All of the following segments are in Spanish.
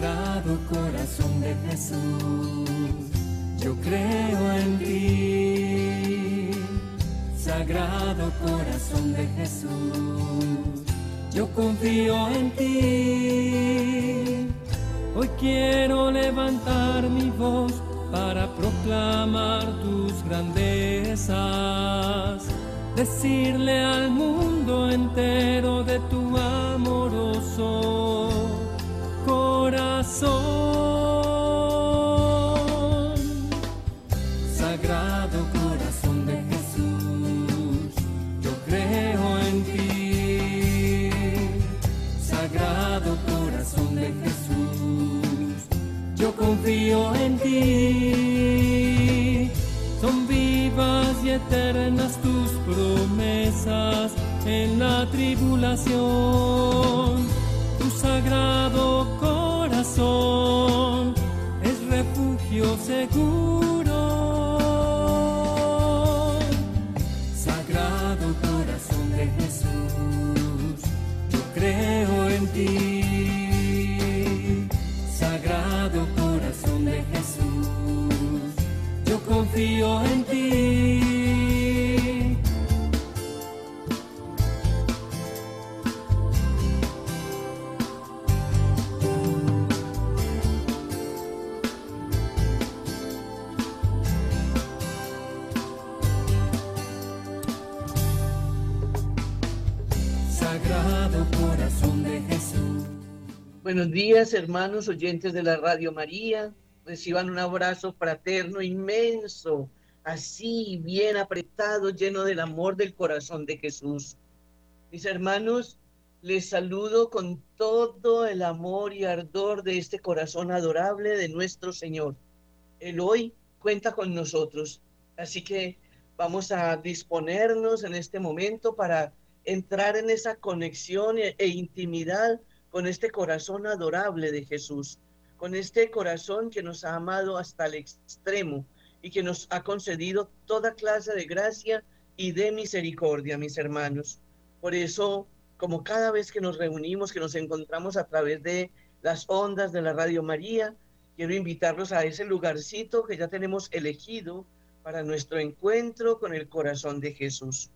Sagrado corazón de Jesús, yo creo en ti. Sagrado corazón de Jesús, yo confío en ti. Hoy quiero levantar mi voz para proclamar tus grandezas, decirle al mundo entero de la tribulación. Tu sagrado corazón es refugio seguro. Buenos días, hermanos oyentes de la Radio María. Reciban un abrazo fraterno inmenso, así bien apretado, lleno del amor del corazón de Jesús. Mis hermanos, les saludo con todo el amor y ardor de este corazón adorable de nuestro Señor. Él hoy cuenta con nosotros. Así que vamos a disponernos en este momento para entrar en esa conexión e, e intimidad con este corazón adorable de Jesús, con este corazón que nos ha amado hasta el extremo y que nos ha concedido toda clase de gracia y de misericordia, mis hermanos. Por eso, como cada vez que nos reunimos, que nos encontramos a través de las ondas de la Radio María, quiero invitarlos a ese lugarcito que ya tenemos elegido para nuestro encuentro con el corazón de Jesús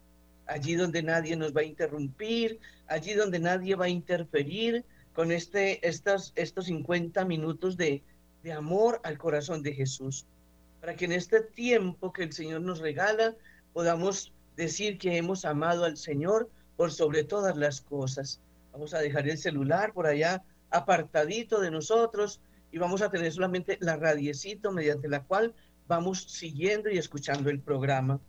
allí donde nadie nos va a interrumpir, allí donde nadie va a interferir con este, estos, estos 50 minutos de, de amor al corazón de Jesús, para que en este tiempo que el Señor nos regala podamos decir que hemos amado al Señor por sobre todas las cosas. Vamos a dejar el celular por allá apartadito de nosotros y vamos a tener solamente la radiecito mediante la cual vamos siguiendo y escuchando el programa.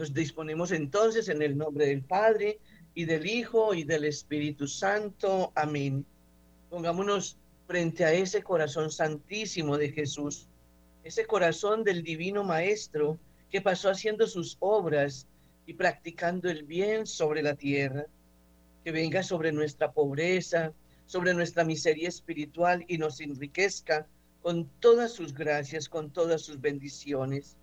Nos disponemos entonces en el nombre del Padre y del Hijo y del Espíritu Santo. Amén. Pongámonos frente a ese corazón santísimo de Jesús, ese corazón del Divino Maestro que pasó haciendo sus obras y practicando el bien sobre la tierra. Que venga sobre nuestra pobreza, sobre nuestra miseria espiritual y nos enriquezca con todas sus gracias, con todas sus bendiciones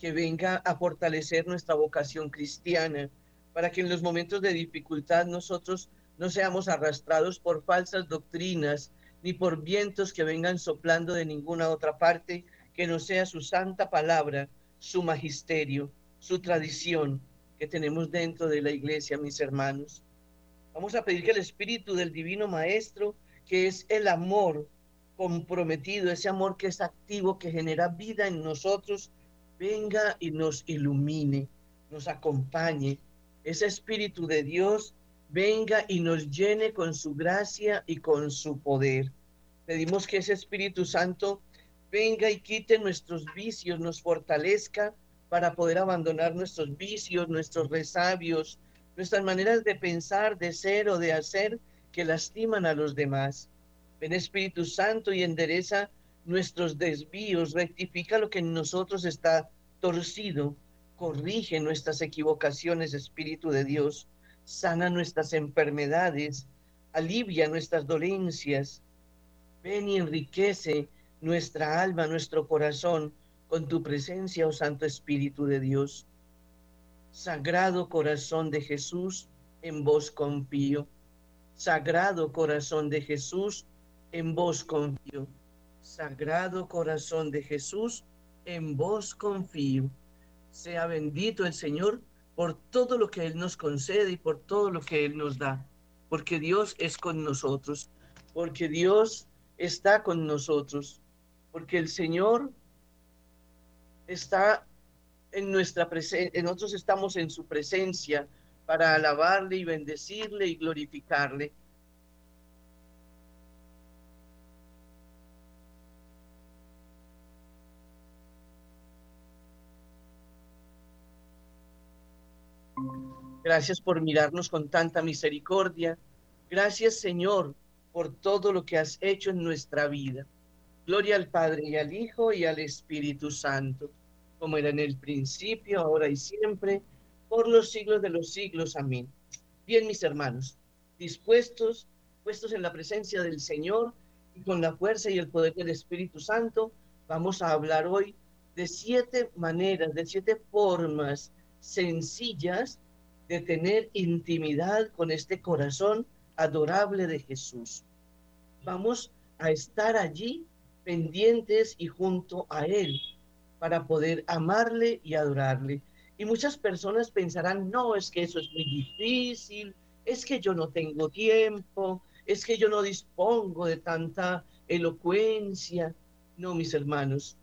que venga a fortalecer nuestra vocación cristiana, para que en los momentos de dificultad nosotros no seamos arrastrados por falsas doctrinas, ni por vientos que vengan soplando de ninguna otra parte, que no sea su santa palabra, su magisterio, su tradición que tenemos dentro de la iglesia, mis hermanos. Vamos a pedir que el Espíritu del Divino Maestro, que es el amor comprometido, ese amor que es activo, que genera vida en nosotros, venga y nos ilumine, nos acompañe. Ese Espíritu de Dios venga y nos llene con su gracia y con su poder. Pedimos que ese Espíritu Santo venga y quite nuestros vicios, nos fortalezca para poder abandonar nuestros vicios, nuestros resabios, nuestras maneras de pensar, de ser o de hacer que lastiman a los demás. Ven Espíritu Santo y endereza nuestros desvíos, rectifica lo que en nosotros está torcido, corrige nuestras equivocaciones, Espíritu de Dios, sana nuestras enfermedades, alivia nuestras dolencias. Ven y enriquece nuestra alma, nuestro corazón con tu presencia, oh Santo Espíritu de Dios. Sagrado corazón de Jesús, en vos confío. Sagrado corazón de Jesús, en vos confío. Sagrado corazón de Jesús, en vos confío. Sea bendito el Señor por todo lo que Él nos concede y por todo lo que Él nos da, porque Dios es con nosotros, porque Dios está con nosotros, porque el Señor está en nuestra presencia, nosotros estamos en su presencia para alabarle y bendecirle y glorificarle. Gracias por mirarnos con tanta misericordia. Gracias, Señor, por todo lo que has hecho en nuestra vida. Gloria al Padre y al Hijo y al Espíritu Santo, como era en el principio, ahora y siempre, por los siglos de los siglos. Amén. Bien, mis hermanos, dispuestos, puestos en la presencia del Señor y con la fuerza y el poder del Espíritu Santo, vamos a hablar hoy de siete maneras, de siete formas sencillas de tener intimidad con este corazón adorable de Jesús. Vamos a estar allí pendientes y junto a Él para poder amarle y adorarle. Y muchas personas pensarán, no, es que eso es muy difícil, es que yo no tengo tiempo, es que yo no dispongo de tanta elocuencia. No, mis hermanos,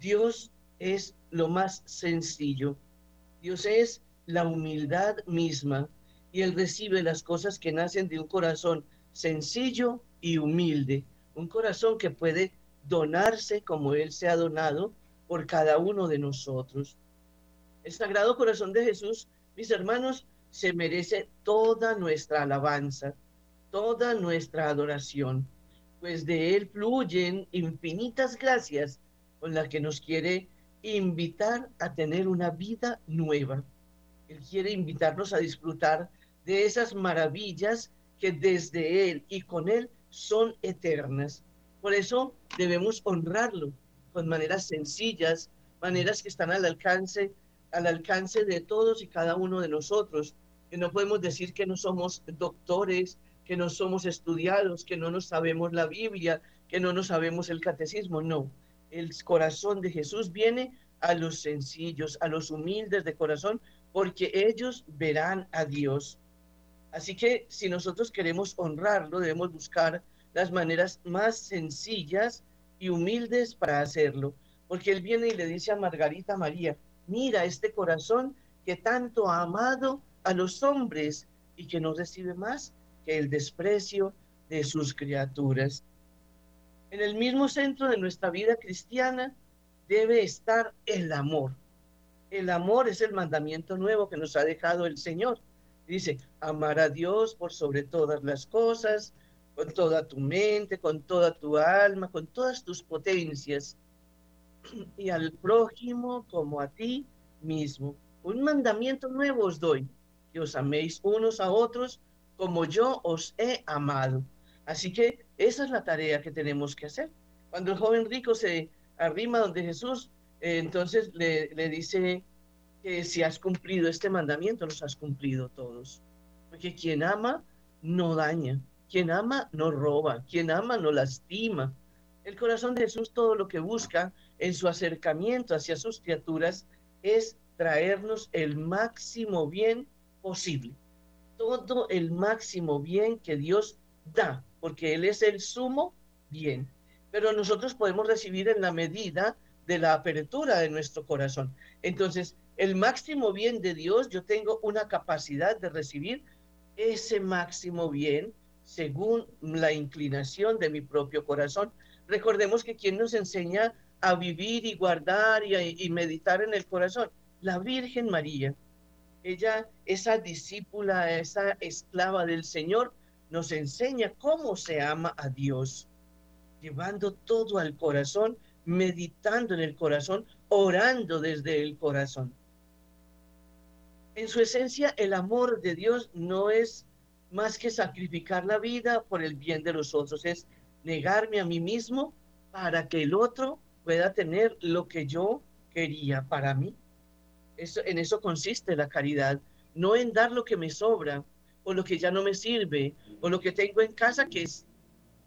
Dios es lo más sencillo. Dios es la humildad misma y Él recibe las cosas que nacen de un corazón sencillo y humilde, un corazón que puede donarse como Él se ha donado por cada uno de nosotros. El Sagrado Corazón de Jesús, mis hermanos, se merece toda nuestra alabanza, toda nuestra adoración, pues de Él fluyen infinitas gracias con las que nos quiere invitar a tener una vida nueva. Él quiere invitarnos a disfrutar de esas maravillas que desde Él y con Él son eternas. Por eso debemos honrarlo con maneras sencillas, maneras que están al alcance, al alcance de todos y cada uno de nosotros. Que no podemos decir que no somos doctores, que no somos estudiados, que no nos sabemos la Biblia, que no nos sabemos el catecismo. No, el corazón de Jesús viene a los sencillos, a los humildes de corazón, porque ellos verán a Dios. Así que si nosotros queremos honrarlo, debemos buscar las maneras más sencillas y humildes para hacerlo, porque Él viene y le dice a Margarita María, mira este corazón que tanto ha amado a los hombres y que no recibe más que el desprecio de sus criaturas. En el mismo centro de nuestra vida cristiana debe estar el amor. El amor es el mandamiento nuevo que nos ha dejado el Señor. Dice, amar a Dios por sobre todas las cosas, con toda tu mente, con toda tu alma, con todas tus potencias, y al prójimo como a ti mismo. Un mandamiento nuevo os doy, que os améis unos a otros como yo os he amado. Así que esa es la tarea que tenemos que hacer. Cuando el joven rico se arrima donde Jesús, entonces le, le dice que si has cumplido este mandamiento, los has cumplido todos. Porque quien ama no daña, quien ama no roba, quien ama no lastima. El corazón de Jesús todo lo que busca en su acercamiento hacia sus criaturas es traernos el máximo bien posible. Todo el máximo bien que Dios da, porque Él es el sumo bien. Pero nosotros podemos recibir en la medida de la apertura de nuestro corazón. Entonces, el máximo bien de Dios, yo tengo una capacidad de recibir ese máximo bien según la inclinación de mi propio corazón. Recordemos que quien nos enseña a vivir y guardar y, meditar en el corazón, la Virgen María. Ella, esa discípula, esa esclava del Señor, nos enseña cómo se ama a Dios, llevando todo al corazón meditando en el corazón, orando desde el corazón. En su esencia, el amor de Dios no es más que sacrificar la vida por el bien de los otros, es negarme a mí mismo para que el otro pueda tener lo que yo quería para mí. Eso, en eso consiste la caridad, no en dar lo que me sobra o lo que ya no me sirve o lo que tengo en casa que es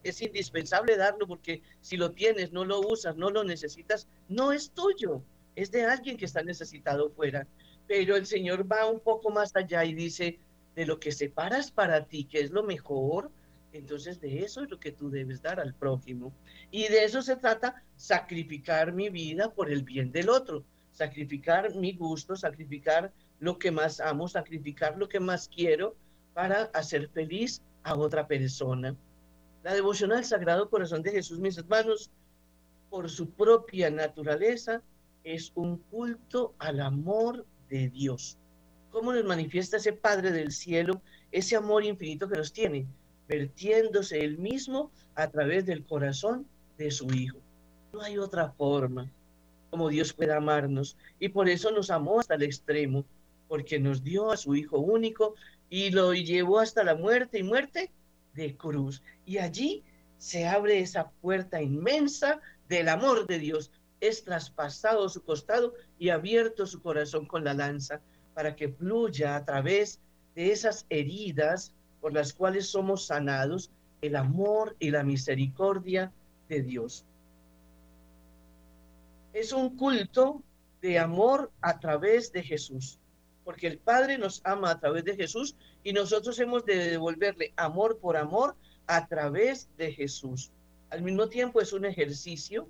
es indispensable darlo porque si lo tienes, no lo usas, no lo necesitas, no es tuyo, es de alguien que está necesitado fuera. Pero el Señor va un poco más allá y dice, de lo que separas para ti, que es lo mejor, entonces de eso es lo que tú debes dar al prójimo. Y de eso se trata, sacrificar mi vida por el bien del otro, sacrificar mi gusto, sacrificar lo que más amo, sacrificar lo que más quiero para hacer feliz a otra persona. La devoción al Sagrado Corazón de Jesús, mis hermanos, por su propia naturaleza, es un culto al amor de Dios. ¿Cómo nos manifiesta ese Padre del cielo, ese amor infinito que nos tiene? Vertiéndose él mismo a través del corazón de su Hijo. No hay otra forma como Dios puede amarnos. Y por eso nos amó hasta el extremo, porque nos dio a su Hijo único y lo llevó hasta la muerte y muerte de cruz. Y allí se abre esa puerta inmensa del amor de Dios. Es traspasado su costado y abierto su corazón con la lanza para que fluya a través de esas heridas por las cuales somos sanados el amor y la misericordia de Dios. Es un culto de amor a través de Jesús, porque el Padre nos ama a través de Jesús y nosotros hemos de devolverle amor por amor a través de Jesús. Al mismo tiempo es un ejercicio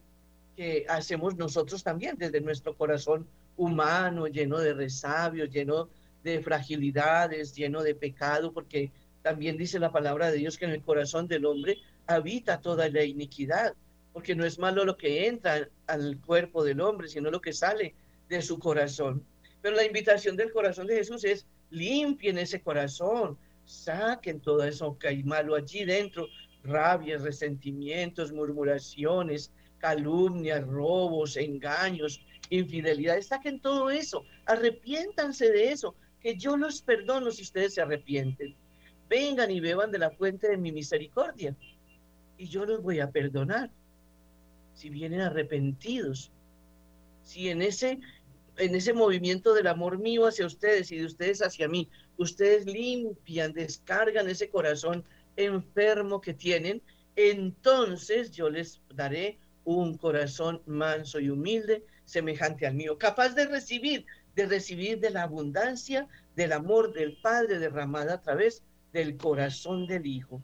que hacemos nosotros también desde nuestro corazón humano, lleno de resabios, lleno de fragilidades, lleno de pecado, porque también dice la palabra de Dios que en el corazón del hombre habita toda la iniquidad, porque no es malo lo que entra al cuerpo del hombre, sino lo que sale de su corazón. Pero la invitación del corazón de Jesús es limpien ese corazón, saquen todo eso que hay malo allí dentro, rabias, resentimientos, murmuraciones, calumnias, robos, engaños, infidelidades, saquen todo eso, arrepiéntanse de eso, que yo los perdono si ustedes se arrepienten. Vengan y beban de la fuente de mi misericordia y yo los voy a perdonar si vienen arrepentidos. Si en ese en ese movimiento del amor mío hacia ustedes y de ustedes hacia mí, ustedes limpian, descargan ese corazón enfermo que tienen, entonces yo les daré un corazón manso y humilde, semejante al mío, capaz de recibir, de recibir de la abundancia del amor del Padre derramada a través del corazón del Hijo.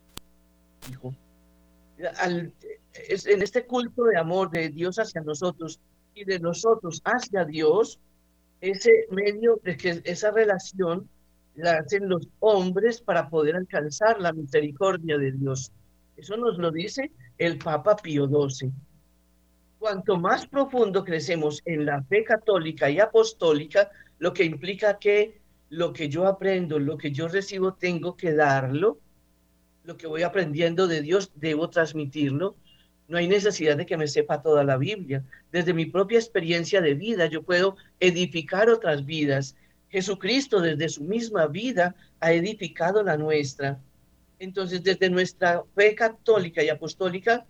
Hijo. en este culto de amor de Dios hacia nosotros y de nosotros hacia Dios, ese medio de que esa relación la hacen los hombres para poder alcanzar la misericordia de Dios. Eso nos lo dice el Papa Pío XII. Cuanto más profundo crecemos en la fe católica y apostólica, lo que implica que lo que yo aprendo, lo que yo recibo, tengo que darlo, lo que voy aprendiendo de Dios, debo transmitirlo. No hay necesidad de que me sepa toda la Biblia. Desde mi propia experiencia de vida, yo puedo edificar otras vidas. Jesucristo, desde su misma vida, ha edificado la nuestra. Entonces, desde nuestra fe católica y apostólica,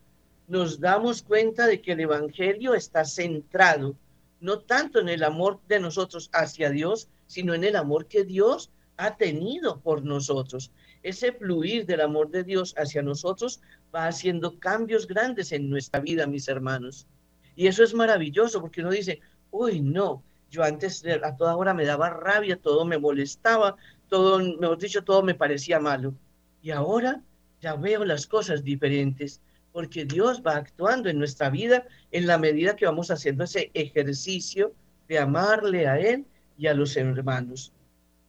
nos damos cuenta de que el Evangelio está centrado no tanto en el amor de nosotros hacia Dios, sino en el amor que Dios ha tenido por nosotros. Ese fluir del amor de Dios hacia nosotros va haciendo cambios grandes en nuestra vida, mis hermanos. Y eso es maravilloso porque uno dice, uy, no, yo antes a toda hora me daba rabia, todo me molestaba, todo, mejor dicho, todo me parecía malo. Y ahora ya veo las cosas diferentes porque Dios va actuando en nuestra vida en la medida que vamos haciendo ese ejercicio de amarle a Él y a los hermanos.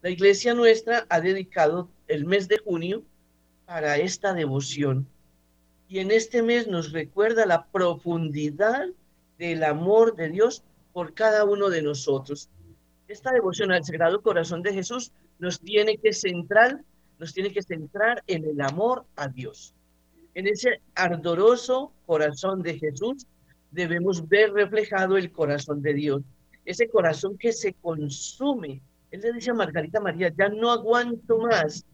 La iglesia nuestra ha dedicado el mes de junio para esta devoción y en este mes nos recuerda la profundidad del amor de Dios por cada uno de nosotros. Esta devoción al Sagrado Corazón de Jesús nos tiene que centrar, nos tiene que centrar en el amor a Dios en ese ardoroso corazón de Jesús debemos ver reflejado el corazón de Dios, ese corazón que se consume. Él le dice a Margarita María, ya no aguanto más,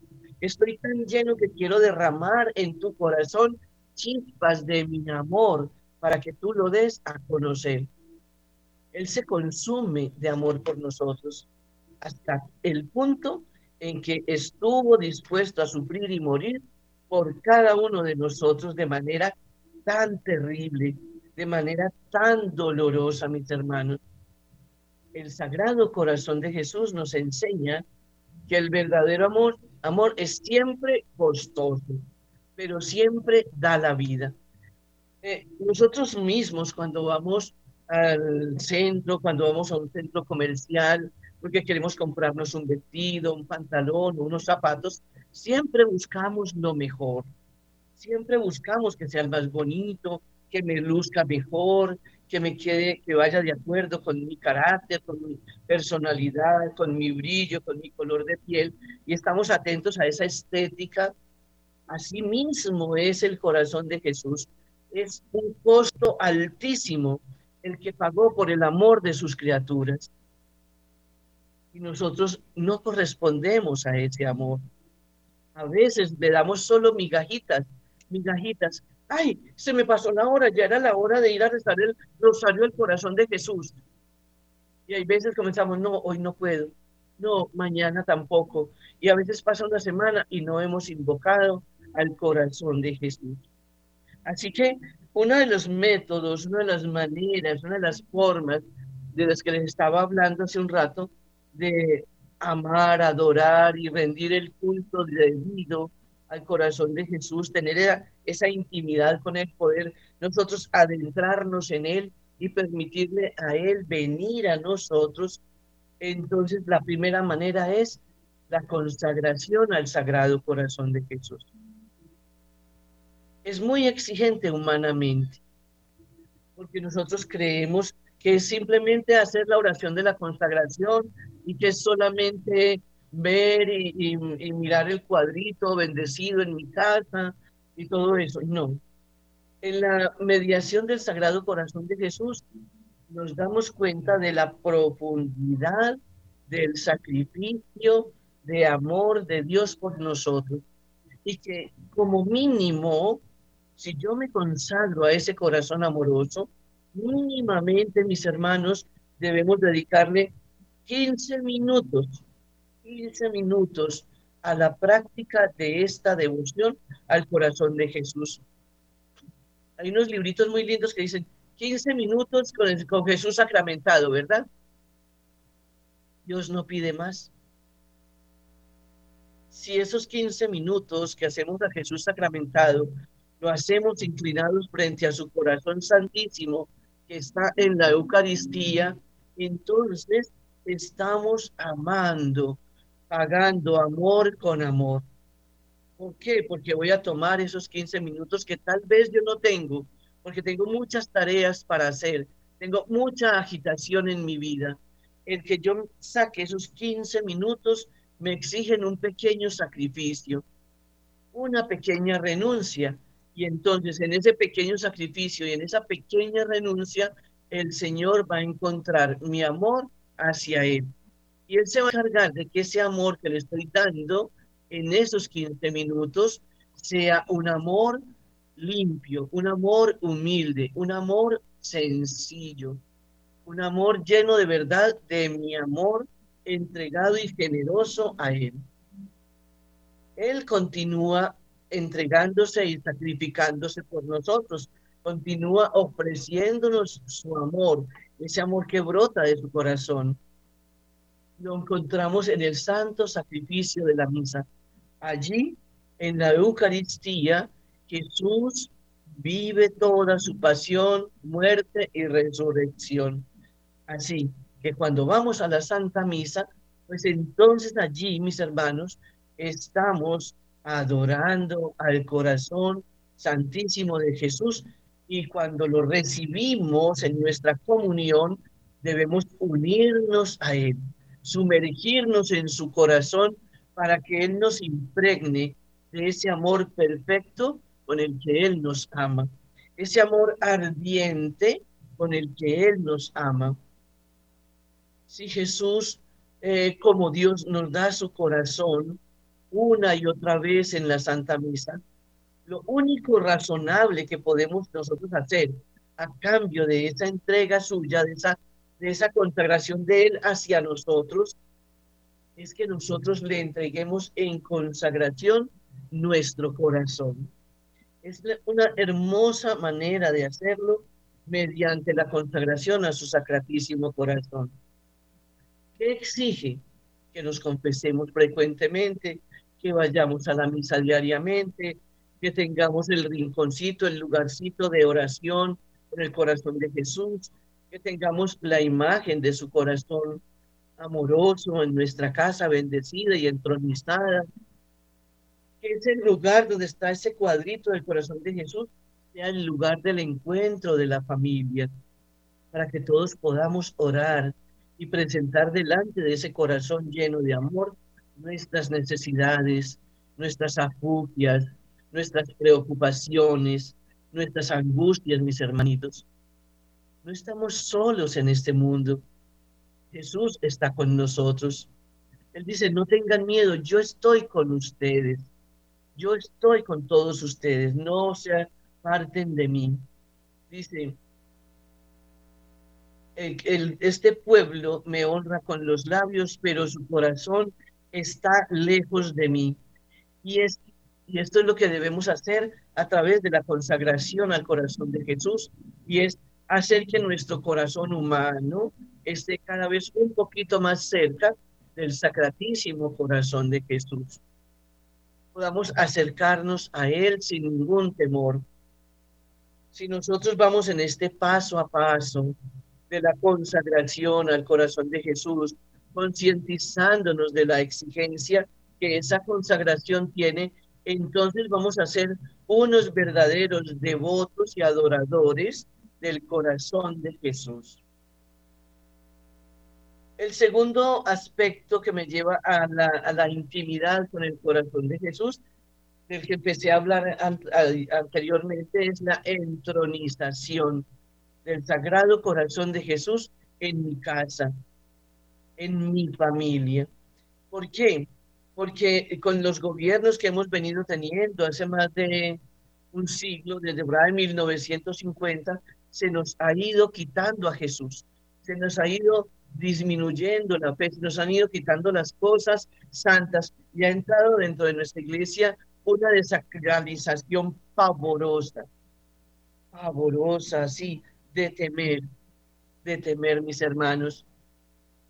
estoy tan lleno que quiero derramar en tu corazón chispas de mi amor para que tú lo des a conocer. Él se consume de amor por nosotros hasta el punto en que estuvo dispuesto a sufrir y morir por cada uno de nosotros de manera tan terrible, de manera tan dolorosa, mis hermanos. El Sagrado Corazón de Jesús nos enseña que el verdadero amor, amor es siempre costoso, pero siempre da la vida. Eh, nosotros mismos cuando vamos al centro, cuando vamos a un centro comercial, porque queremos comprarnos un vestido, un pantalón, unos zapatos, siempre buscamos lo mejor. Siempre buscamos que sea el más bonito, que me luzca mejor, que me quede, que vaya de acuerdo con mi carácter, con mi personalidad, con mi brillo, con mi color de piel, y estamos atentos a esa estética. Así mismo es el corazón de Jesús. Es un costo altísimo el que pagó por el amor de sus criaturas. Y nosotros no correspondemos a ese amor. A veces le damos solo migajitas, migajitas. Ay, se me pasó la hora, ya era la hora de ir a rezar el rosario del corazón de Jesús. Y hay veces comenzamos, no, hoy no puedo, no, mañana tampoco. Y a veces pasa una semana y no hemos invocado al corazón de Jesús. Así que uno de los métodos, una de las maneras, una de las formas de las que les estaba hablando hace un rato, de amar, adorar y rendir el culto debido al corazón de Jesús, tener esa intimidad con Él, poder nosotros adentrarnos en Él y permitirle a Él venir a nosotros. Entonces, la primera manera es la consagración al Sagrado Corazón de Jesús es muy exigente humanamente, porque nosotros creemos que es simplemente hacer la oración de la consagración y que es solamente ver y, mirar el cuadrito bendecido en mi casa y todo eso. No. En la mediación del Sagrado Corazón de Jesús nos damos cuenta de la profundidad del sacrificio de amor de Dios por nosotros y que como mínimo si yo me consagro a ese corazón amoroso, mínimamente, mis hermanos, debemos dedicarle 15 minutos, 15 minutos a la práctica de esta devoción al corazón de Jesús. Hay unos libritos muy lindos que dicen 15 minutos con, con Jesús sacramentado, ¿verdad? Dios no pide más. Si esos 15 minutos que hacemos a Jesús sacramentado lo hacemos inclinados frente a su corazón santísimo que está en la Eucaristía, entonces estamos amando, pagando amor con amor. ¿Por qué? Porque voy a tomar esos 15 minutos que tal vez yo no tengo, porque tengo muchas tareas para hacer, tengo mucha agitación en mi vida. El que yo saque esos 15 minutos me exigen un pequeño sacrificio, una pequeña renuncia y entonces en ese pequeño sacrificio y en esa pequeña renuncia, el Señor va a encontrar mi amor hacia Él. Y Él se va a encargar de que ese amor que le estoy dando en esos 15 minutos sea un amor limpio, un amor humilde, un amor sencillo, un amor lleno de verdad de mi amor entregado y generoso a Él. Él continúa entregándose y sacrificándose por nosotros. Continúa ofreciéndonos su amor, ese amor que brota de su corazón. Lo encontramos en el santo sacrificio de la misa. Allí, en la Eucaristía, Jesús vive toda su pasión, muerte y resurrección. Así que cuando vamos a la Santa Misa, pues entonces allí, mis hermanos, estamos adorando al corazón santísimo de Jesús y cuando lo recibimos en nuestra comunión, debemos unirnos a Él, sumergirnos en su corazón para que Él nos impregne de ese amor perfecto con el que Él nos ama, ese amor ardiente con el que Él nos ama. Si Jesús, eh, como Dios, nos da su corazón, una y otra vez en la Santa Misa, lo único razonable que podemos nosotros hacer a cambio de esa entrega suya, de esa, de esa consagración de Él hacia nosotros, es que nosotros le entreguemos en consagración nuestro corazón. Es una hermosa manera de hacerlo mediante la consagración a su sacratísimo corazón. ¿Qué exige? Que nos confesemos frecuentemente, que vayamos a la misa diariamente, que tengamos el rinconcito, el lugarcito de oración en el corazón de Jesús, que tengamos la imagen de su corazón amoroso en nuestra casa bendecida y entronizada, que ese lugar donde está ese cuadrito del corazón de Jesús sea el lugar del encuentro de la familia, para que todos podamos orar y presentar delante de ese corazón lleno de amor nuestras necesidades, nuestras afugias, nuestras preocupaciones, nuestras angustias, mis hermanitos. No estamos solos en este mundo. Jesús está con nosotros. Él dice, no tengan miedo, yo estoy con ustedes. Yo estoy con todos ustedes, no se aparten de mí. Dice, este pueblo me honra con los labios, pero su corazón está lejos de mí. Y, es, y esto es lo que debemos hacer a través de la consagración al corazón de Jesús, y es hacer que nuestro corazón humano esté cada vez un poquito más cerca del sacratísimo corazón de Jesús. Podamos acercarnos a Él sin ningún temor. Si nosotros vamos en este paso a paso de la consagración al corazón de Jesús, concientizándonos de la exigencia que esa consagración tiene, entonces vamos a ser unos verdaderos devotos y adoradores del corazón de Jesús. El segundo aspecto que me lleva a la, intimidad con el corazón de Jesús, del que empecé a hablar anteriormente, es la entronización del Sagrado Corazón de Jesús en mi casa, en mi familia. ¿Por qué? Porque con los gobiernos que hemos venido teniendo hace más de un siglo, desde 1950, se nos ha ido quitando a Jesús, se nos ha ido disminuyendo la fe, se nos han ido quitando las cosas santas y ha entrado dentro de nuestra iglesia una desacralización pavorosa, pavorosa, sí, de temer, de temer, mis hermanos.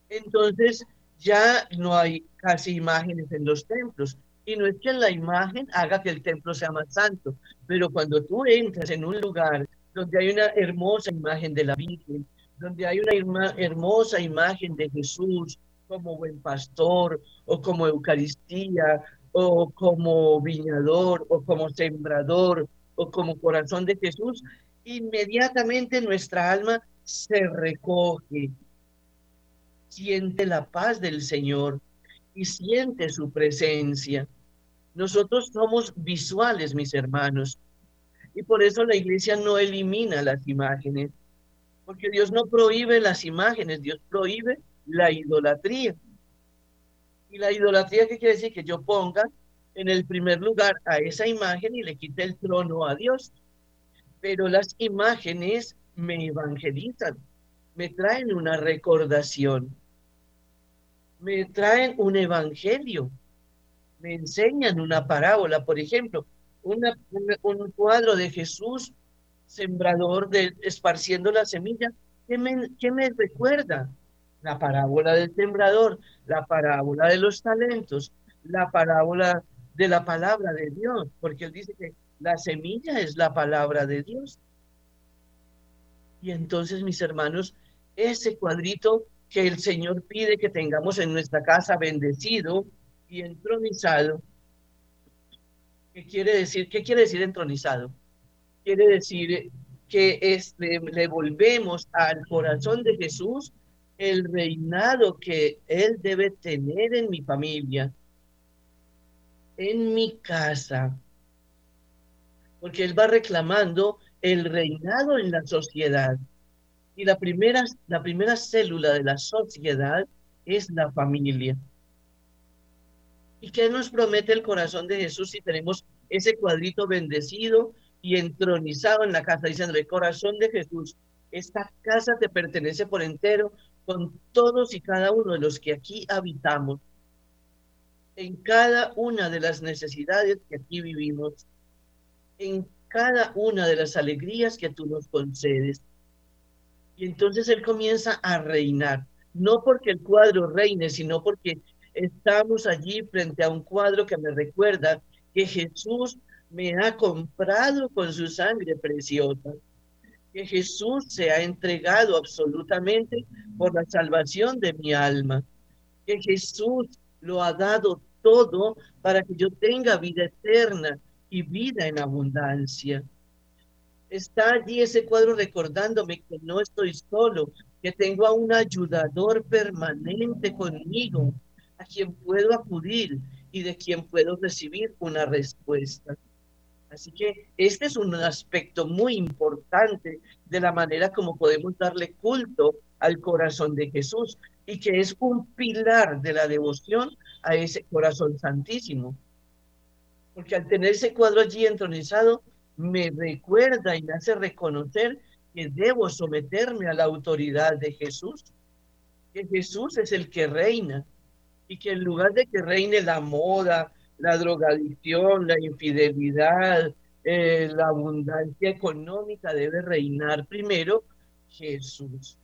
Entonces, ya no hay casi imágenes en los templos. Y no es que la imagen haga que el templo sea más santo, pero cuando tú entras en un lugar donde hay una hermosa imagen de la Virgen, donde hay una hermosa imagen de Jesús como buen pastor, o como Eucaristía, o como viñador, o como sembrador, o como corazón de Jesús, inmediatamente nuestra alma se recoge, siente la paz del Señor y siente su presencia. Nosotros somos visuales, mis hermanos, y por eso la iglesia no elimina las imágenes, porque Dios no prohíbe las imágenes, Dios prohíbe la idolatría. Y la idolatría, ¿qué quiere decir? Que yo ponga en el primer lugar a esa imagen y le quite el trono a Dios. Pero las imágenes me evangelizan, me traen una recordación me traen un evangelio, me enseñan una parábola, por ejemplo, un cuadro de Jesús, sembrador, de, esparciendo la semilla, ¿qué me, ¿qué me recuerda? La parábola del sembrador, la parábola de los talentos, la parábola de la palabra de Dios, porque él dice que la semilla es la palabra de Dios. Y entonces, mis hermanos, ese cuadrito que el Señor pide que tengamos en nuestra casa bendecido y entronizado. ¿Qué quiere decir? ¿Qué quiere decir entronizado? Quiere decir que es, le, volvemos al corazón de Jesús el reinado que Él debe tener en mi familia, en mi casa, porque Él va reclamando el reinado en la sociedad. Y la primera, la primera célula de la sociedad es la familia. ¿Y qué nos promete el corazón de Jesús si tenemos ese cuadrito bendecido y entronizado en la casa, diciendo, el corazón de Jesús, esta casa te pertenece por entero con todos y cada uno de los que aquí habitamos. en cada una de las necesidades que aquí vivimos, en cada una de las alegrías que tú nos concedes. Y entonces Él comienza a reinar, no porque el cuadro reine, sino porque estamos allí frente a un cuadro que me recuerda que Jesús me ha comprado con su sangre preciosa, que Jesús se ha entregado absolutamente por la salvación de mi alma, que Jesús lo ha dado todo para que yo tenga vida eterna y vida en abundancia. Está allí ese cuadro recordándome que no estoy solo, que tengo a un ayudador permanente conmigo, a quien puedo acudir y de quien puedo recibir una respuesta. Así que este es un aspecto muy importante de la manera como podemos darle culto al corazón de Jesús y que es un pilar de la devoción a ese corazón santísimo. Porque al tener ese cuadro allí entronizado, me recuerda y me hace reconocer que debo someterme a la autoridad de Jesús, que Jesús es el que reina y que en lugar de que reine la moda, la drogadicción, la infidelidad, eh, la abundancia económica, debe reinar primero Jesús.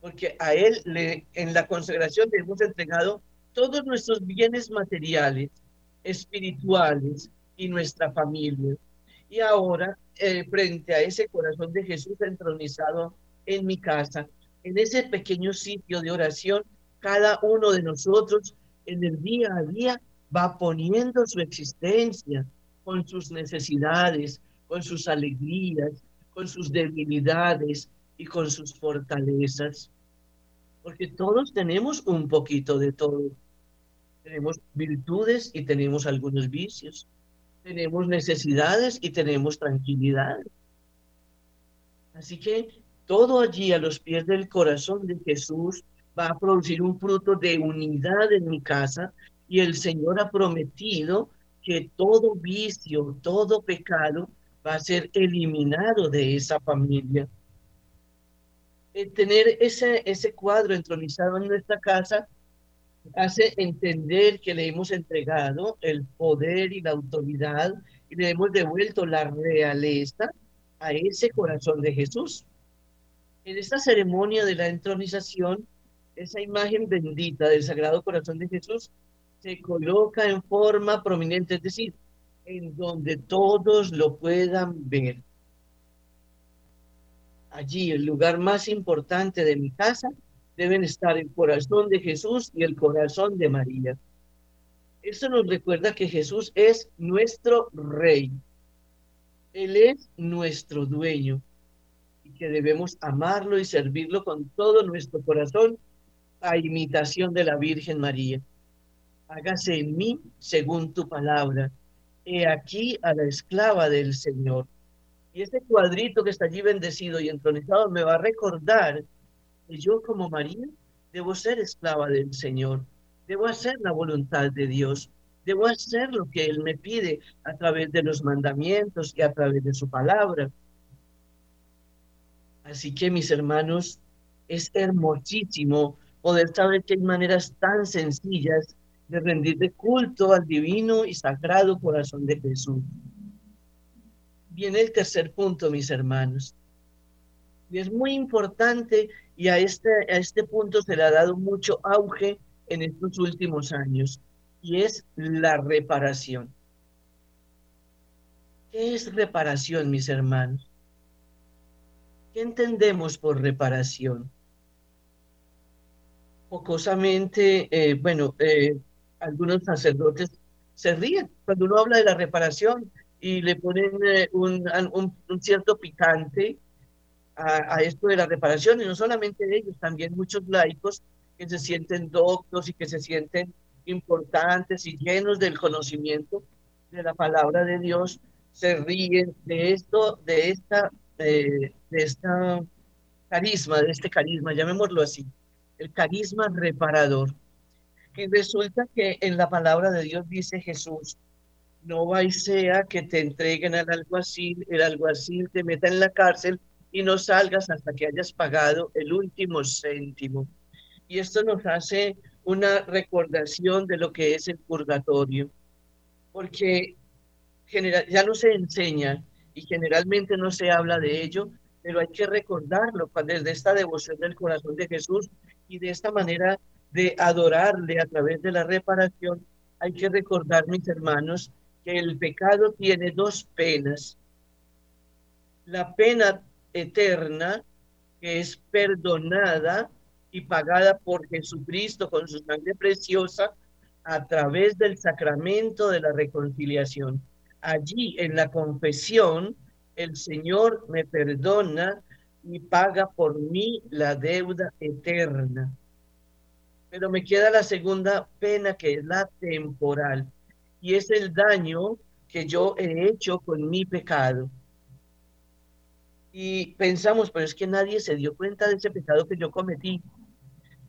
Porque a Él le, en la consagración le hemos entregado todos nuestros bienes materiales, espirituales y nuestra familia. Y ahora, eh, frente a ese corazón de Jesús entronizado en mi casa, en ese pequeño sitio de oración, cada uno de nosotros en el día a día va poniendo su existencia con sus necesidades, con sus alegrías, con sus debilidades y con sus fortalezas. Porque todos tenemos un poquito de todo. Tenemos virtudes y tenemos algunos vicios. Tenemos necesidades y tenemos tranquilidad. Así que todo allí a los pies del corazón de Jesús va a producir un fruto de unidad en mi casa y el Señor ha prometido que todo vicio, todo pecado va a ser eliminado de esa familia. El tener ese, ese cuadro entronizado en nuestra casa hace entender que le hemos entregado el poder y la autoridad y le hemos devuelto la realeza a ese corazón de Jesús. En esta ceremonia de la entronización, esa imagen bendita del Sagrado Corazón de Jesús se coloca en forma prominente, es decir, en donde todos lo puedan ver. Allí, el lugar más importante de mi casa, deben estar el corazón de Jesús y el corazón de María. Esto nos recuerda que Jesús es nuestro rey. Él es nuestro dueño y que debemos amarlo y servirlo con todo nuestro corazón a imitación de la Virgen María hágase en mí según tu palabra. He aquí a la esclava del Señor. Y este cuadrito que está allí bendecido y entronizado me va a recordar que yo como María debo ser esclava del Señor, debo hacer la voluntad de Dios, debo hacer lo que Él me pide a través de los mandamientos y a través de su palabra. Así que mis hermanos, es hermosísimo poder saber que hay maneras tan sencillas de rendirle culto al divino y sagrado corazón de Jesús. Viene el tercer punto, mis hermanos. Y es muy importante y a este, a este punto se le ha dado mucho auge en estos últimos años, y es la reparación. ¿Qué es reparación, mis hermanos? ¿Qué entendemos por reparación? Jocosamente, eh, bueno, eh, algunos sacerdotes se ríen cuando uno habla de la reparación y le ponen eh, un, cierto picante a, esto de la reparación, y no solamente ellos, también muchos laicos que se sienten doctos y que se sienten importantes y llenos del conocimiento de la palabra de Dios, se ríen de esto, de esta, de esta carisma, de este carisma, llamémoslo así, el carisma reparador. Y resulta que en la palabra de Dios dice Jesús, no vais sea que te entreguen al alguacil, el alguacil te meta en la cárcel y no salgas hasta que hayas pagado el último céntimo. Y esto nos hace una recordación de lo que es el purgatorio, porque general, ya no se enseña y generalmente no se habla de ello, pero hay que recordarlo desde esta devoción del corazón de Jesús y de esta manera de adorarle a través de la reparación, hay que recordar, mis hermanos, que el pecado tiene dos penas. La pena eterna, que es perdonada y pagada por Jesucristo con su sangre preciosa a través del sacramento de la reconciliación. Allí en la confesión, el Señor me perdona y paga por mí la deuda eterna. Pero me queda la segunda pena que es la temporal y es el daño que yo he hecho con mi pecado. Y pensamos, pero es que nadie se dio cuenta de ese pecado que yo cometí.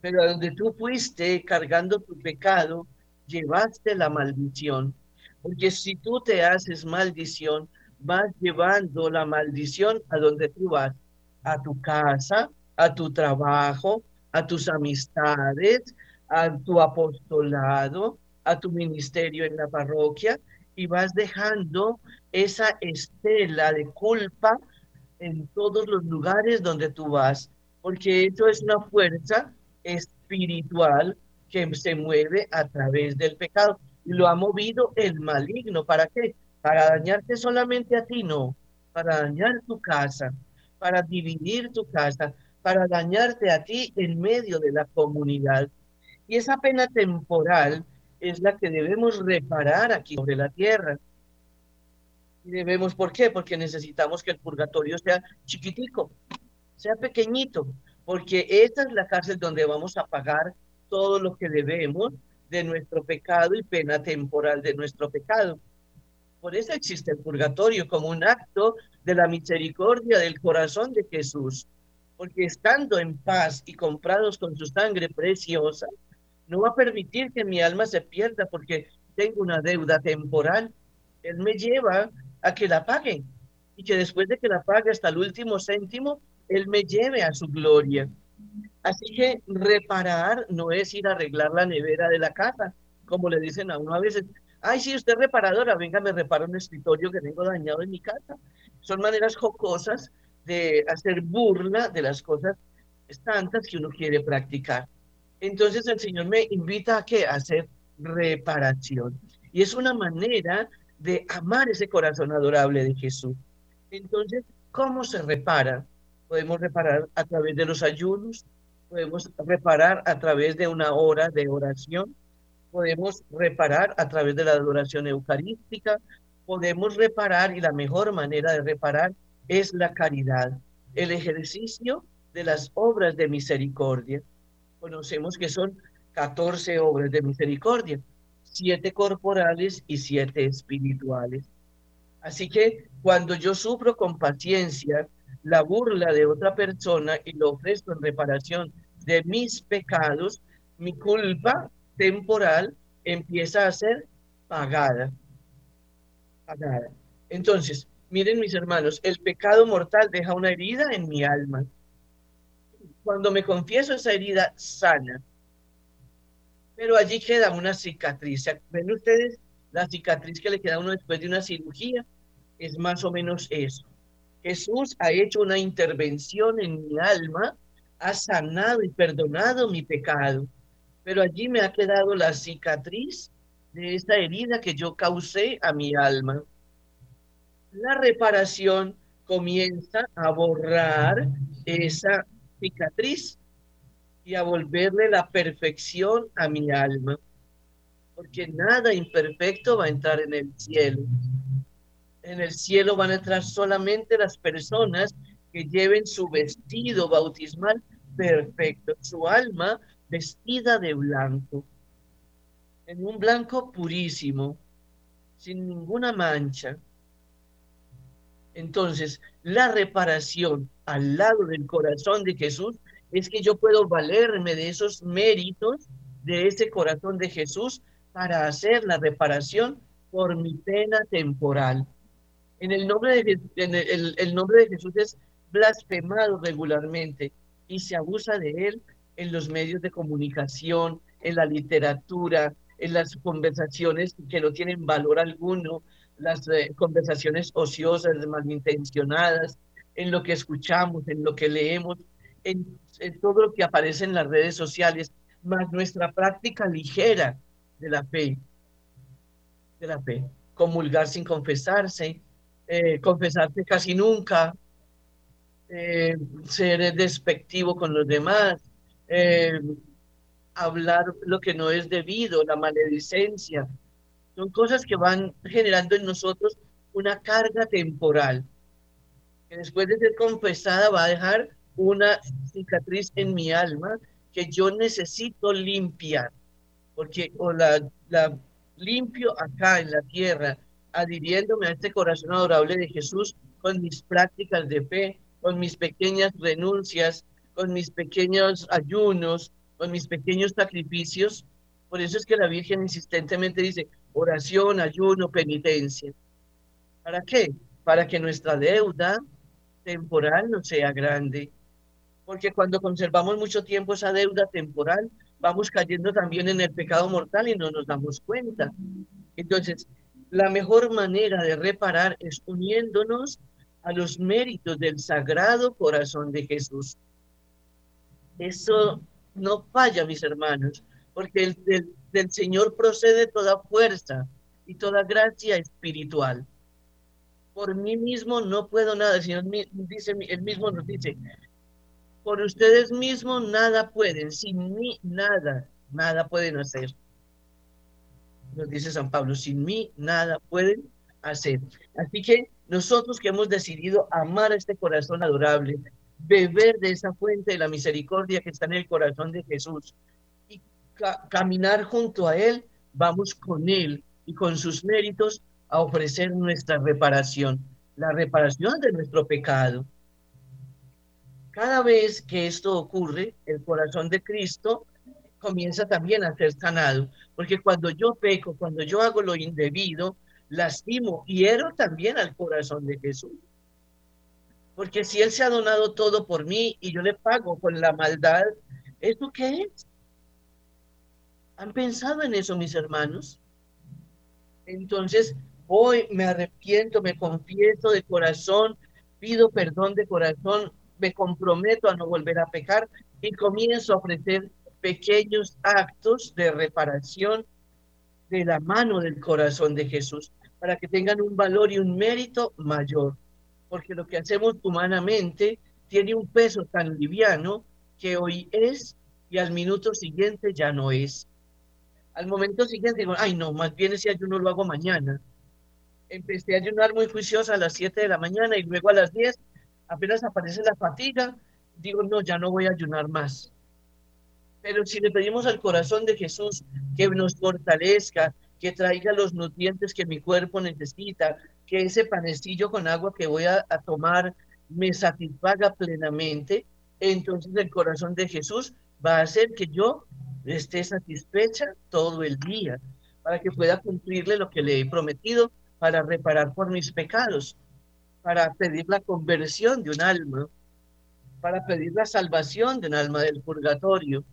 Pero a donde tú fuiste cargando tu pecado, llevaste la maldición. Porque si tú te haces maldición, vas llevando la maldición a donde tú vas, a tu casa, a tu trabajo, a tus amistades, a tu apostolado, a tu ministerio en la parroquia y vas dejando esa estela de culpa en todos los lugares donde tú vas, porque eso es una fuerza espiritual que se mueve a través del pecado. Y lo ha movido el maligno. ¿Para qué? Para dañarte solamente a ti, no. Para dañar tu casa, para dividir tu casa, para dañarte a ti en medio de la comunidad. Y esa pena temporal es la que debemos reparar aquí sobre la tierra. Debemos, ¿por qué? Porque necesitamos que el purgatorio sea chiquitico, sea pequeñito, porque esta es la cárcel donde vamos a pagar todo lo que debemos de nuestro pecado y pena temporal de nuestro pecado. Por eso existe el purgatorio como un acto de la misericordia del corazón de Jesús, porque estando en paz y comprados con su sangre preciosa, no va a permitir que mi alma se pierda porque tengo una deuda temporal. Él me lleva a que la pague y que después de que la pague hasta el último céntimo, Él me lleve a su gloria. Así que reparar no es ir a arreglar la nevera de la casa, como le dicen a uno a veces. Ay, si usted es reparadora, venga, me repara un escritorio que tengo dañado en mi casa. Son maneras jocosas de hacer burla de las cosas tantas que uno quiere practicar. Entonces el Señor me invita a que hacer reparación. Y es una manera de amar ese corazón adorable de Jesús. Entonces, ¿cómo se repara? Podemos reparar a través de los ayunos, podemos reparar a través de una hora de oración, podemos reparar a través de la adoración eucarística, podemos reparar y la mejor manera de reparar es la caridad, el ejercicio de las obras de misericordia conocemos que son 14 obras de misericordia, siete corporales y siete espirituales. Así que cuando yo sufro con paciencia la burla de otra persona y lo ofrezco en reparación de mis pecados, mi culpa temporal empieza a ser pagada. Pagada. Entonces, miren mis hermanos, el pecado mortal deja una herida en mi alma cuando me confieso esa herida sana, pero allí queda una cicatriz. ¿Ven ustedes la cicatriz que le queda a uno después de una cirugía? Es más o menos eso. Jesús ha hecho una intervención en mi alma, ha sanado y perdonado mi pecado, pero allí me ha quedado la cicatriz de esta herida que yo causé a mi alma. La reparación comienza a borrar esa cicatriz y a volverle la perfección a mi alma, porque nada imperfecto va a entrar en el cielo. En el cielo van a entrar solamente las personas que lleven su vestido bautismal perfecto, su alma vestida de blanco, en un blanco purísimo, sin ninguna mancha. Entonces, la reparación al lado del corazón de Jesús es que yo puedo valerme de esos méritos de ese corazón de Jesús para hacer la reparación por mi pena temporal. En el nombre de, en el, nombre de Jesús es blasfemado regularmente y se abusa de él en los medios de comunicación, en la literatura, en las conversaciones que no tienen valor alguno, las eh, conversaciones ociosas, malintencionadas, en lo que escuchamos, en lo que leemos, en, todo lo que aparece en las redes sociales, más nuestra práctica ligera de la fe, de la fe, comulgar sin confesarse, eh, confesarse casi nunca, eh, ser despectivo con los demás, eh, hablar lo que no es debido, la maledicencia. Son cosas que van generando en nosotros una carga temporal, que después de ser confesada va a dejar una cicatriz en mi alma que yo necesito limpiar, porque o la, la limpio acá en la tierra, adhiriéndome a este corazón adorable de Jesús con mis prácticas de fe, con mis pequeñas renuncias, con mis pequeños ayunos, con mis pequeños sacrificios. Por eso es que la Virgen insistentemente dice oración, ayuno, penitencia. ¿Para qué? Para que nuestra deuda temporal no sea grande. Porque cuando conservamos mucho tiempo esa deuda temporal, vamos cayendo también en el pecado mortal y no nos damos cuenta. Entonces, la mejor manera de reparar es uniéndonos a los méritos del sagrado corazón de Jesús. Eso no falla, mis hermanos, porque del, Señor procede toda fuerza y toda gracia espiritual. Por mí mismo no puedo nada. El dice, mismo nos dice, por ustedes mismos nada pueden, sin mí nada, nada pueden hacer. Nos dice San Pablo, sin mí nada pueden hacer. Así que nosotros que hemos decidido amar a este corazón adorable, beber de esa fuente de la misericordia que está en el corazón de Jesús y caminar junto a Él, vamos con Él y con sus méritos a ofrecer nuestra reparación, la reparación de nuestro pecado. Cada vez que esto ocurre, el corazón de Cristo comienza también a ser sanado, porque cuando yo peco, cuando yo hago lo indebido, lastimo, hiero también al corazón de Jesús. Porque si Él se ha donado todo por mí y yo le pago con la maldad, ¿eso qué es? ¿Han pensado en eso, mis hermanos? Entonces, hoy me arrepiento, me confieso de corazón, pido perdón de corazón, me comprometo a no volver a pecar y comienzo a ofrecer pequeños actos de reparación de la mano del corazón de Jesús para que tengan un valor y un mérito mayor porque lo que hacemos humanamente tiene un peso tan liviano que hoy es y al minuto siguiente ya no es. Al momento siguiente digo, ay no, más bien ese ayuno lo hago mañana. Empecé a ayunar muy juiciosa a las 7 de la mañana y luego a las 10, apenas aparece la fatiga, digo, no, ya no voy a ayunar más. Pero si le pedimos al corazón de Jesús que nos fortalezca, que traiga los nutrientes que mi cuerpo necesita, que ese panecillo con agua que voy a, tomar me satisfaga plenamente, entonces el corazón de Jesús va a hacer que yo esté satisfecha todo el día, para que pueda cumplirle lo que le he prometido, para reparar por mis pecados, para pedir la conversión de un alma, para pedir la salvación de un alma del purgatorio.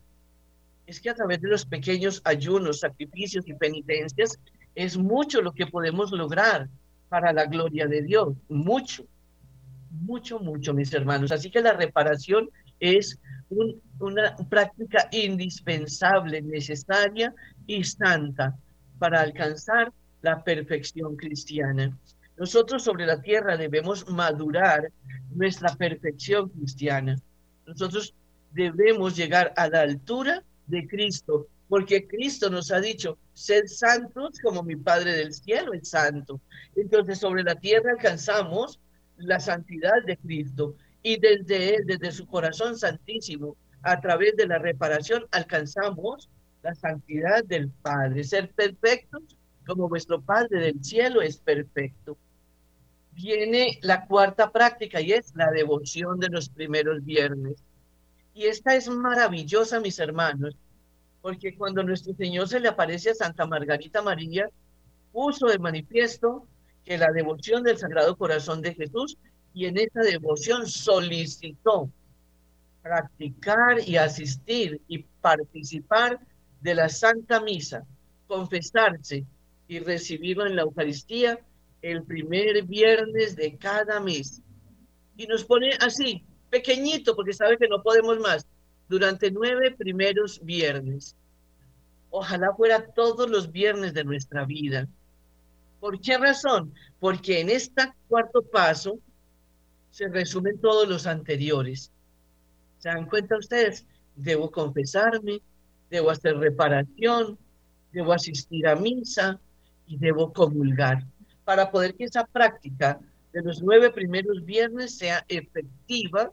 Es que a través de los pequeños ayunos, sacrificios y penitencias es mucho lo que podemos lograr para la gloria de Dios. Mucho, mucho, mucho, mis hermanos. Así que la reparación es una práctica indispensable, necesaria y santa para alcanzar la perfección cristiana. Nosotros sobre la tierra debemos madurar nuestra perfección cristiana. Nosotros debemos llegar a la altura de Cristo, porque Cristo nos ha dicho, sed santos como mi Padre del cielo es santo. Entonces sobre la tierra alcanzamos la santidad de Cristo y desde desde su corazón santísimo, a través de la reparación alcanzamos la santidad del Padre, ser perfectos como vuestro Padre del cielo es perfecto. Viene la cuarta práctica y es la devoción de los primeros viernes. Y esta es maravillosa, mis hermanos, porque cuando nuestro Señor se le aparece a Santa Margarita María, puso de manifiesto que la devoción del Sagrado Corazón de Jesús y en esa devoción solicitó practicar y asistir y participar de la Santa Misa, confesarse y recibirlo en la Eucaristía el primer viernes de cada mes. Y nos pone así, pequeñito, porque sabe que no podemos más, durante nueve primeros viernes. Ojalá fuera todos los viernes de nuestra vida. ¿Por qué razón? Porque en este cuarto paso se resumen todos los anteriores. ¿Se dan cuenta ustedes? Debo confesarme, debo hacer reparación, debo asistir a misa y debo comulgar para poder que esa práctica de los nueve primeros viernes sea efectiva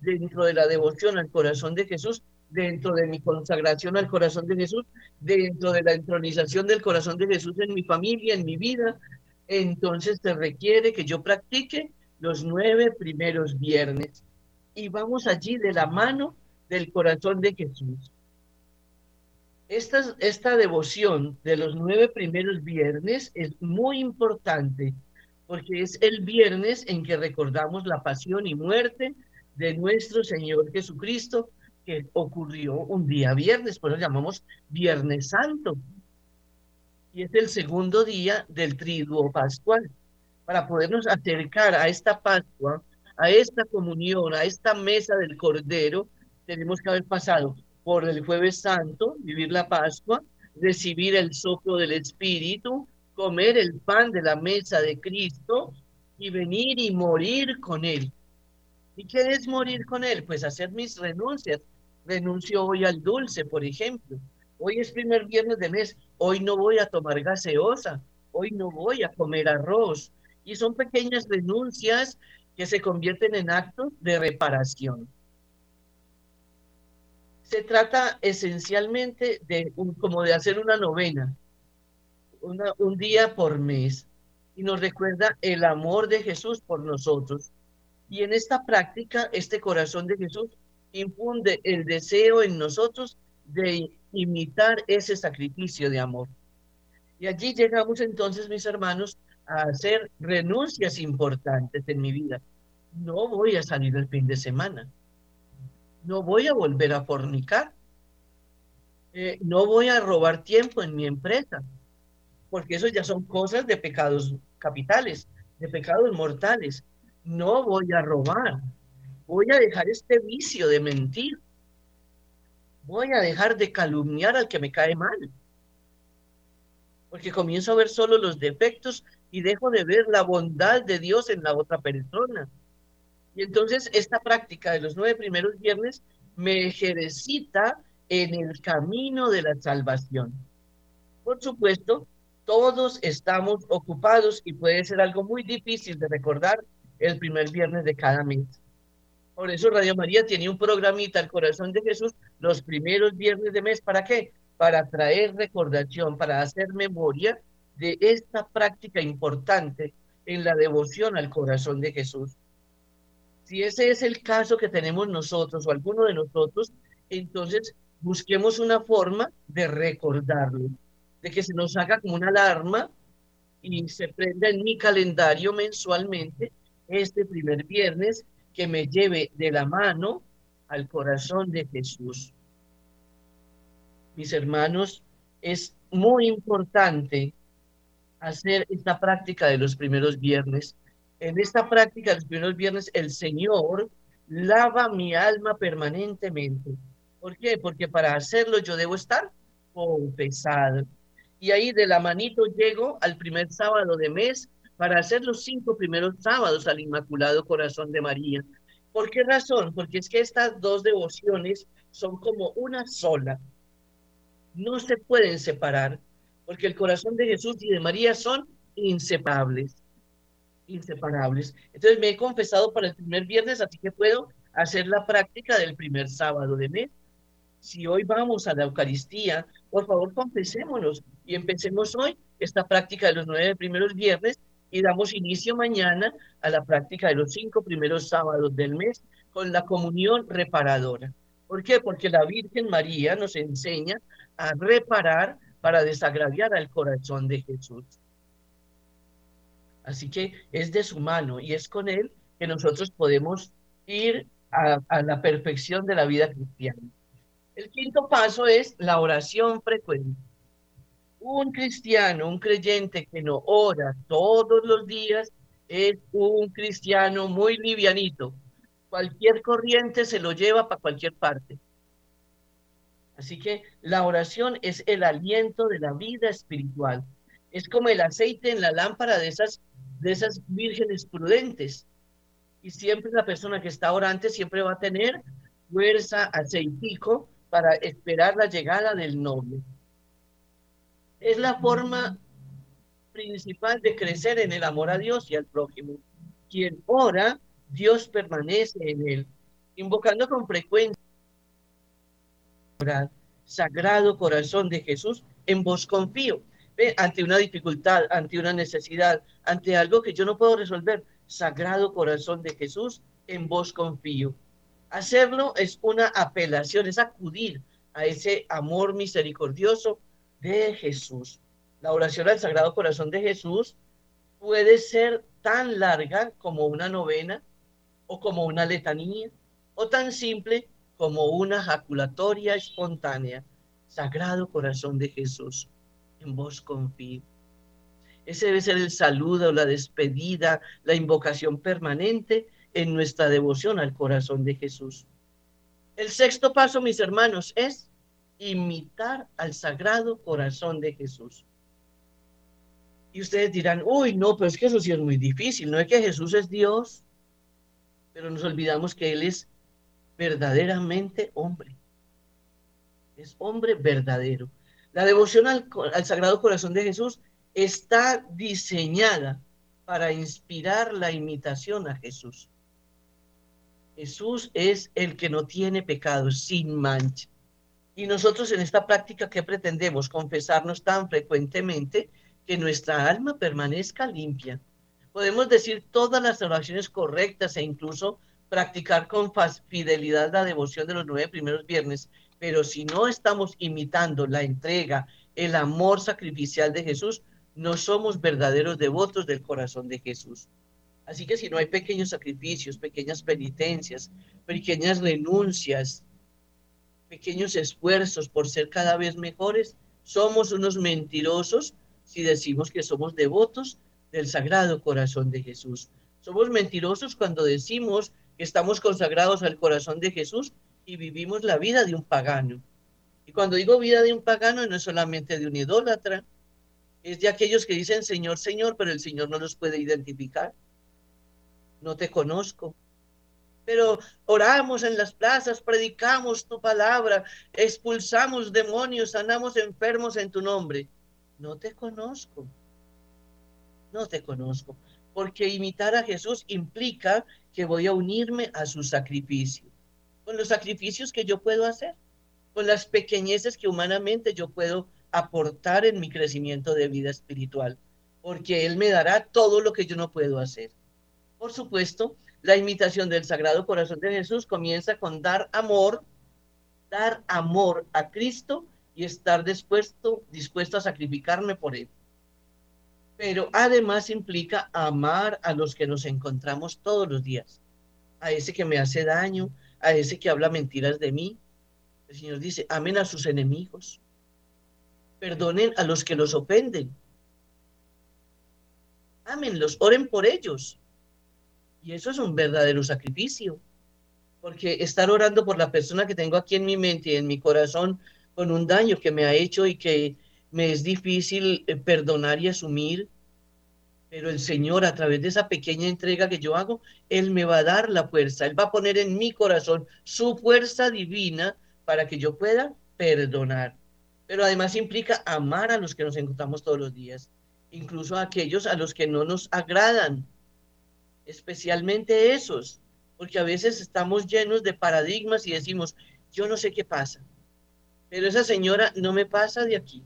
dentro de la devoción al corazón de Jesús, dentro de mi consagración al corazón de Jesús, dentro de la entronización del corazón de Jesús en mi familia, en mi vida. Entonces se requiere que yo practique los nueve primeros viernes y vamos allí de la mano del corazón de Jesús. Esta, devoción de los nueve primeros viernes es muy importante porque es el viernes en que recordamos la pasión y muerte de nuestro Señor Jesucristo que ocurrió un día viernes, por eso llamamos Viernes Santo. Y es el segundo día del triduo pascual. Para podernos acercar a esta Pascua, a esta comunión, a esta mesa del Cordero, tenemos que haber pasado por el jueves santo, vivir la Pascua, recibir el soplo del Espíritu, comer el pan de la mesa de Cristo y venir y morir con Él. ¿Y qué es morir con Él? Pues hacer mis renuncias. Renuncio hoy al dulce, por ejemplo. Hoy es primer viernes de mes. Hoy no voy a tomar gaseosa. Hoy no voy a comer arroz. Y son pequeñas renuncias que se convierten en actos de reparación se trata esencialmente de como de hacer una novena, un día por mes, y nos recuerda el amor de Jesús por nosotros. Y en esta práctica, este corazón de Jesús infunde el deseo en nosotros de imitar ese sacrificio de amor. Y allí llegamos entonces, mis hermanos, a hacer renuncias importantes en mi vida. No voy a salir el fin de semana no voy a volver a fornicar, eh, no voy a robar tiempo en mi empresa, porque eso ya son cosas de pecados capitales, de pecados mortales. No voy a robar, voy a dejar este vicio de mentir, voy a dejar de calumniar al que me cae mal, porque comienzo a ver solo los defectos y dejo de ver la bondad de Dios en la otra persona. Y entonces esta práctica de los nueve primeros viernes me ejercita en el camino de la salvación. Por supuesto, todos estamos ocupados y puede ser algo muy difícil de recordar el primer viernes de cada mes. Por eso Radio María tiene un programita al corazón de Jesús los primeros viernes de mes. ¿Para qué? Para traer recordación, para hacer memoria de esta práctica importante en la devoción al corazón de Jesús. Si ese es el caso que tenemos nosotros o alguno de nosotros, entonces busquemos una forma de recordarlo, de que se nos haga como una alarma y se prenda en mi calendario mensualmente este primer viernes que me lleve de la mano al corazón de Jesús. Mis hermanos, es muy importante hacer esta práctica de los primeros viernes en esta práctica los primeros viernes, el Señor lava mi alma permanentemente. ¿Por qué? Porque para hacerlo yo debo estar confesado. Y ahí de la manito llego al primer sábado de mes para hacer los cinco primeros sábados al Inmaculado Corazón de María. ¿Por qué razón? Porque es que estas dos devociones son como una sola. No se pueden separar, porque el corazón de Jesús y de María son inseparables inseparables. Entonces me he confesado para el primer viernes, así que puedo hacer la práctica del primer sábado de mes. Si hoy vamos a la Eucaristía, por favor confesémonos y empecemos hoy esta práctica de los nueve primeros viernes y damos inicio mañana a la práctica de los cinco primeros sábados del mes con la comunión reparadora. ¿Por qué? Porque la Virgen María nos enseña a reparar para desagraviar al corazón de Jesús. Así que es de su mano y es con Él que nosotros podemos ir a, la perfección de la vida cristiana. El quinto paso es la oración frecuente. Un cristiano, un creyente que no ora todos los días es un cristiano muy livianito. Cualquier corriente se lo lleva para cualquier parte. Así que la oración es el aliento de la vida espiritual. Es como el aceite en la lámpara de esas, de esas vírgenes prudentes. Y siempre la persona que está orante siempre va a tener fuerza, aceitico para esperar la llegada del novio. Es la forma principal de crecer en el amor a Dios y al prójimo. Quien ora, Dios permanece en él, invocando con frecuencia Sagrado Corazón de Jesús, en vos confío. Ante una dificultad, ante una necesidad, ante algo que yo no puedo resolver, Sagrado Corazón de Jesús, en vos confío. Hacerlo es una apelación, es acudir a ese amor misericordioso de Jesús. La oración al Sagrado Corazón de Jesús puede ser tan larga como una novena o como una letanía o tan simple como una jaculatoria espontánea. Sagrado Corazón de Jesús, en vos confío. Ese debe ser el saludo, la despedida, la invocación permanente en nuestra devoción al corazón de Jesús. El sexto paso, mis hermanos, es imitar al sagrado corazón de Jesús. Y ustedes dirán, uy, no, pero es que eso sí es muy difícil, no es que Jesús es Dios, pero nos olvidamos que Él es verdaderamente hombre. Es hombre verdadero. La devoción al, Sagrado Corazón de Jesús está diseñada para inspirar la imitación a Jesús. Jesús es el que no tiene pecado, sin mancha. Y nosotros en esta práctica, ¿qué pretendemos? Confesarnos tan frecuentemente que nuestra alma permanezca limpia. Podemos decir todas las oraciones correctas e incluso practicar con fidelidad la devoción de los nueve primeros viernes, pero si no estamos imitando la entrega, el amor sacrificial de Jesús, no somos verdaderos devotos del corazón de Jesús. Así que si no hay pequeños sacrificios, pequeñas penitencias, pequeñas renuncias, pequeños esfuerzos por ser cada vez mejores, somos unos mentirosos si decimos que somos devotos del Sagrado Corazón de Jesús. Somos mentirosos cuando decimos estamos consagrados al corazón de Jesús y vivimos la vida de un pagano. Y cuando digo vida de un pagano, no es solamente de un idólatra, es de aquellos que dicen Señor, Señor, pero el Señor no los puede identificar. No te conozco. Pero oramos en las plazas, predicamos tu palabra, expulsamos demonios, sanamos enfermos en tu nombre. No te conozco. No te conozco. Porque imitar a Jesús implica que voy a unirme a su sacrificio, con los sacrificios que yo puedo hacer, con las pequeñeces que humanamente yo puedo aportar en mi crecimiento de vida espiritual, porque Él me dará todo lo que yo no puedo hacer. Por supuesto, la imitación del Sagrado Corazón de Jesús comienza con dar amor, dar amor a Cristo y estar dispuesto, dispuesto a sacrificarme por Él pero además implica amar a los que nos encontramos todos los días, a ese que me hace daño, a ese que habla mentiras de mí. El Señor dice, amen a sus enemigos, perdonen a los que los ofenden, ámenlos, oren por ellos. Y eso es un verdadero sacrificio, porque estar orando por la persona que tengo aquí en mi mente y en mi corazón con un daño que me ha hecho y que me es difícil eh, perdonar y asumir, pero el Señor a través de esa pequeña entrega que yo hago, Él me va a dar la fuerza, Él va a poner en mi corazón su fuerza divina para que yo pueda perdonar. Pero además implica amar a los que nos encontramos todos los días, incluso a aquellos a los que no nos agradan, especialmente esos, porque a veces estamos llenos de paradigmas y decimos, yo no sé qué pasa, pero esa señora no me pasa de aquí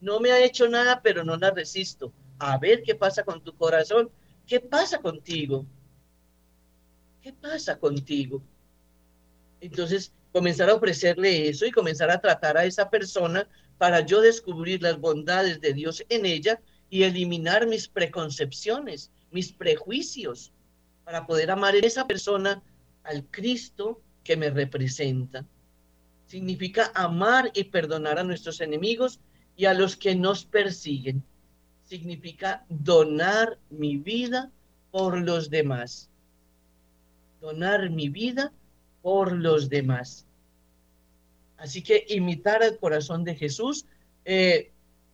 no me ha hecho nada, pero no la resisto. A ver qué pasa con tu corazón. ¿Qué pasa contigo? ¿Qué pasa contigo? Entonces, comenzar a ofrecerle eso y comenzar a tratar a esa persona para yo descubrir las bondades de Dios en ella y eliminar mis preconcepciones, mis prejuicios, para poder amar a esa persona al Cristo que me representa. Significa amar y perdonar a nuestros enemigos y a los que nos persiguen. Significa donar mi vida por los demás. Donar mi vida por los demás. Así que imitar al corazón de Jesús, eh,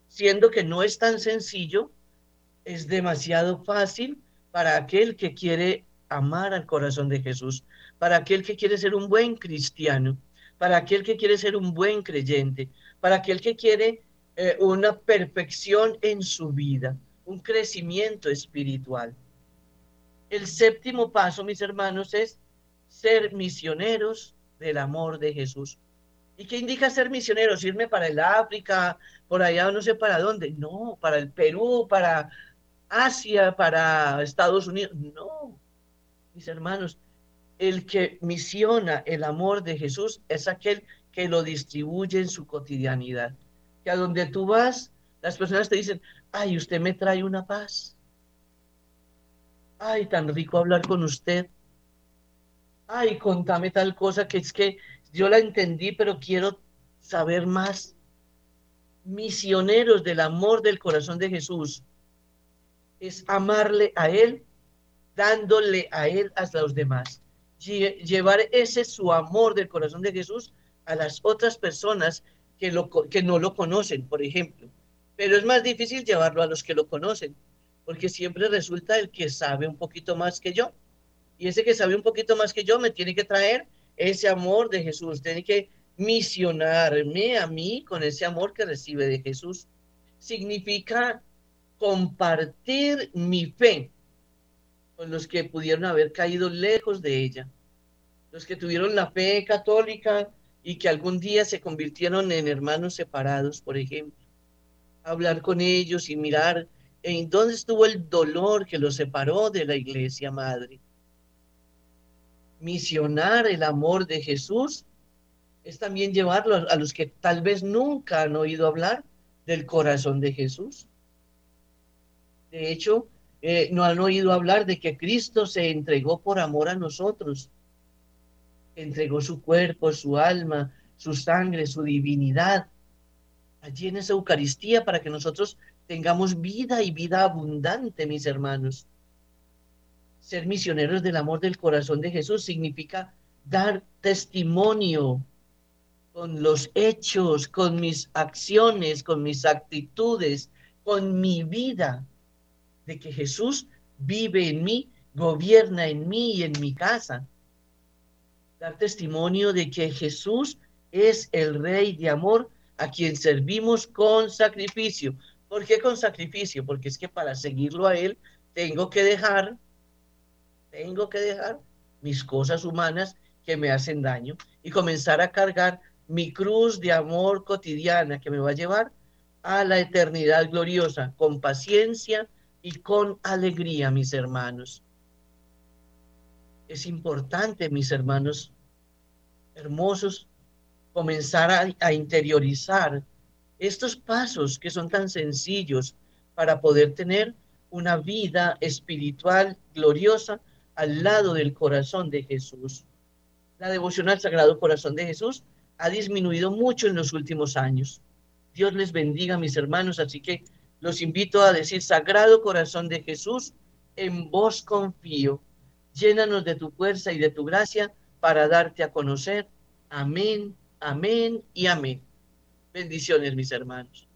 siendo que no es tan sencillo, es demasiado fácil para aquel que quiere amar al corazón de Jesús, para aquel que quiere ser un buen cristiano, para aquel que quiere ser un buen creyente, para aquel que quiere eh, una perfección en su vida, un crecimiento espiritual. El séptimo paso, mis hermanos, es ser misioneros del amor de Jesús. ¿Y qué indica ser misioneros? Irme para el África, por allá no sé para dónde. No, para el Perú, para Asia, para Estados Unidos. No, mis hermanos, el que misiona el amor de Jesús es aquel que lo distribuye en su cotidianidad. Que a donde tú vas, las personas te dicen, ay, usted me trae una paz. Ay, tan rico hablar con usted. Ay, contame tal cosa que es que yo la entendí, pero quiero saber más. Misioneros del amor del corazón de Jesús es amarle a Él, dándole a Él a los demás. Llevar ese su amor del corazón de Jesús a las otras personas que, lo, que no lo conocen, por ejemplo. Pero es más difícil llevarlo a los que lo conocen, porque siempre resulta el que sabe un poquito más que yo. Y ese que sabe un poquito más que yo me tiene que traer ese amor de Jesús, tiene que misionarme a mí con ese amor que recibe de Jesús. Significa compartir mi fe con los que pudieron haber caído lejos de ella, los que tuvieron la fe católica y que algún día se convirtieron en hermanos separados, por ejemplo. Hablar con ellos y mirar en dónde estuvo el dolor que los separó de la iglesia madre. Misionar el amor de Jesús es también llevarlo a los que tal vez nunca han oído hablar del corazón de Jesús de hecho, eh, no han oído hablar de que Cristo se entregó por amor a nosotros. Entregó su cuerpo, su alma, su sangre, su divinidad. Allí en esa Eucaristía para que nosotros tengamos vida y vida abundante, mis hermanos. Ser misioneros del amor del corazón de Jesús significa dar testimonio con los hechos, con mis acciones, con mis actitudes, con mi vida de que Jesús vive en mí, gobierna en mí y en mi casa. Dar testimonio de que Jesús es el Rey de amor a quien servimos con sacrificio. ¿Por qué con sacrificio? Porque es que para seguirlo a Él tengo que dejar, tengo que dejar mis cosas humanas que me hacen daño y comenzar a cargar mi cruz de amor cotidiana que me va a llevar a la eternidad gloriosa con paciencia, y con alegría, mis hermanos. Es importante, mis hermanos hermosos, comenzar a, interiorizar estos pasos que son tan sencillos para poder tener una vida espiritual gloriosa al lado del corazón de Jesús. La devoción al Sagrado Corazón de Jesús ha disminuido mucho en los últimos años. Dios les bendiga, mis hermanos, así que los invito a decir, Sagrado Corazón de Jesús, en vos confío. Llénanos de tu fuerza y de tu gracia para darte a conocer. Amén, amén y amén. Bendiciones, mis hermanos.